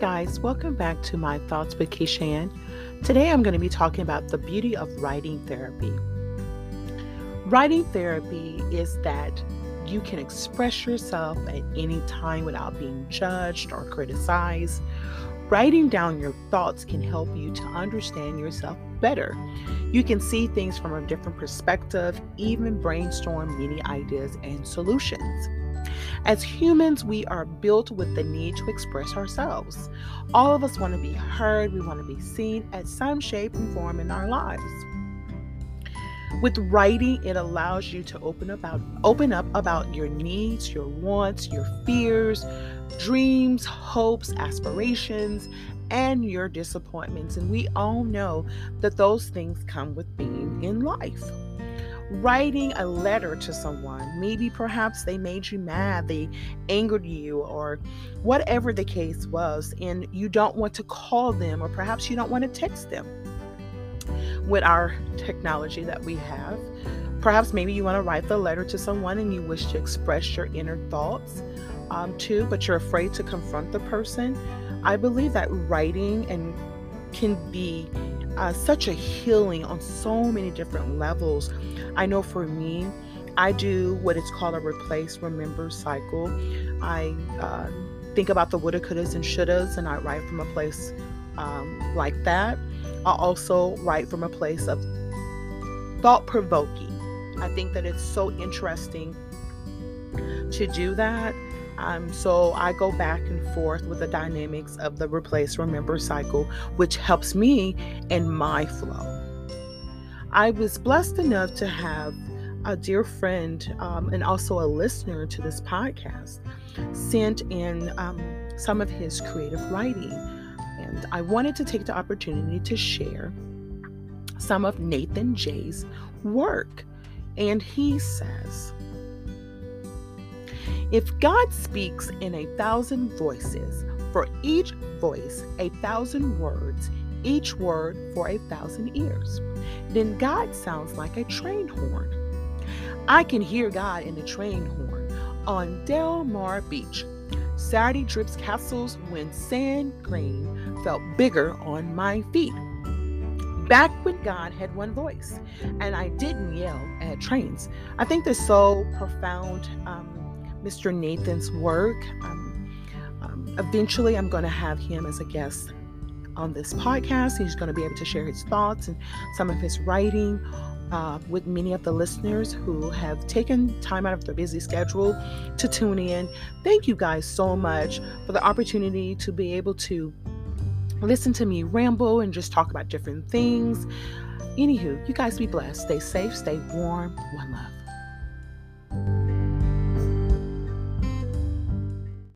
Guys. Welcome back to My Thoughts with Kysha Ann. Today I'm going to be talking about the beauty of writing therapy. Writing therapy is that you can express yourself at any time without being judged or criticized. Writing down your thoughts can help you to understand yourself better. You can see things from a different perspective, even brainstorm many ideas and solutions. As humans, we are built with the need to express ourselves. All of us want to be heard, we want to be seen at some shape and form in our lives. With writing, it allows you to open about open up about your needs, your wants, your fears, dreams, hopes, aspirations, and your disappointments. And we all know that those things come with being in life writing a letter to someone. Maybe perhaps they made you mad, they angered you, or whatever the case was, and you don't want to call them, or perhaps you don't want to text them. With our technology that we have, perhaps maybe you want to write the letter to someone and you wish to express your inner thoughts um, too, but you're afraid to confront the person. I believe that writing and can be uh, such a healing on so many different levels. I know for me, I do what is called a replace, remember cycle. I uh, think about the woulda, couldas, and shouldas, and I write from a place um, like that. I also write from a place of thought provoking. I think that it's so interesting to do that um, so I go back and forth with the dynamics of the replace remember cycle, which helps me in my flow. I was blessed enough to have a dear friend um, and also a listener to this podcast sent in um, some of his creative writing. And I wanted to take the opportunity to share some of Nathan Jay's work. And he says, if God speaks in a thousand voices, for each voice a thousand words, each word for a thousand ears, then God sounds like a train horn. I can hear God in the train horn on Del Mar Beach. Saturday drips castles when sand grain felt bigger on my feet. Back when God had one voice and I didn't yell at trains. I think that's so profound. Um, Mr. Nathan's work. Um, um, eventually, I'm going to have him as a guest on this podcast. He's going to be able to share his thoughts and some of his writing uh, with many of the listeners who have taken time out of their busy schedule to tune in. Thank you guys so much for the opportunity to be able to listen to me ramble and just talk about different things. Anywho, you guys be blessed. Stay safe, stay warm. One love.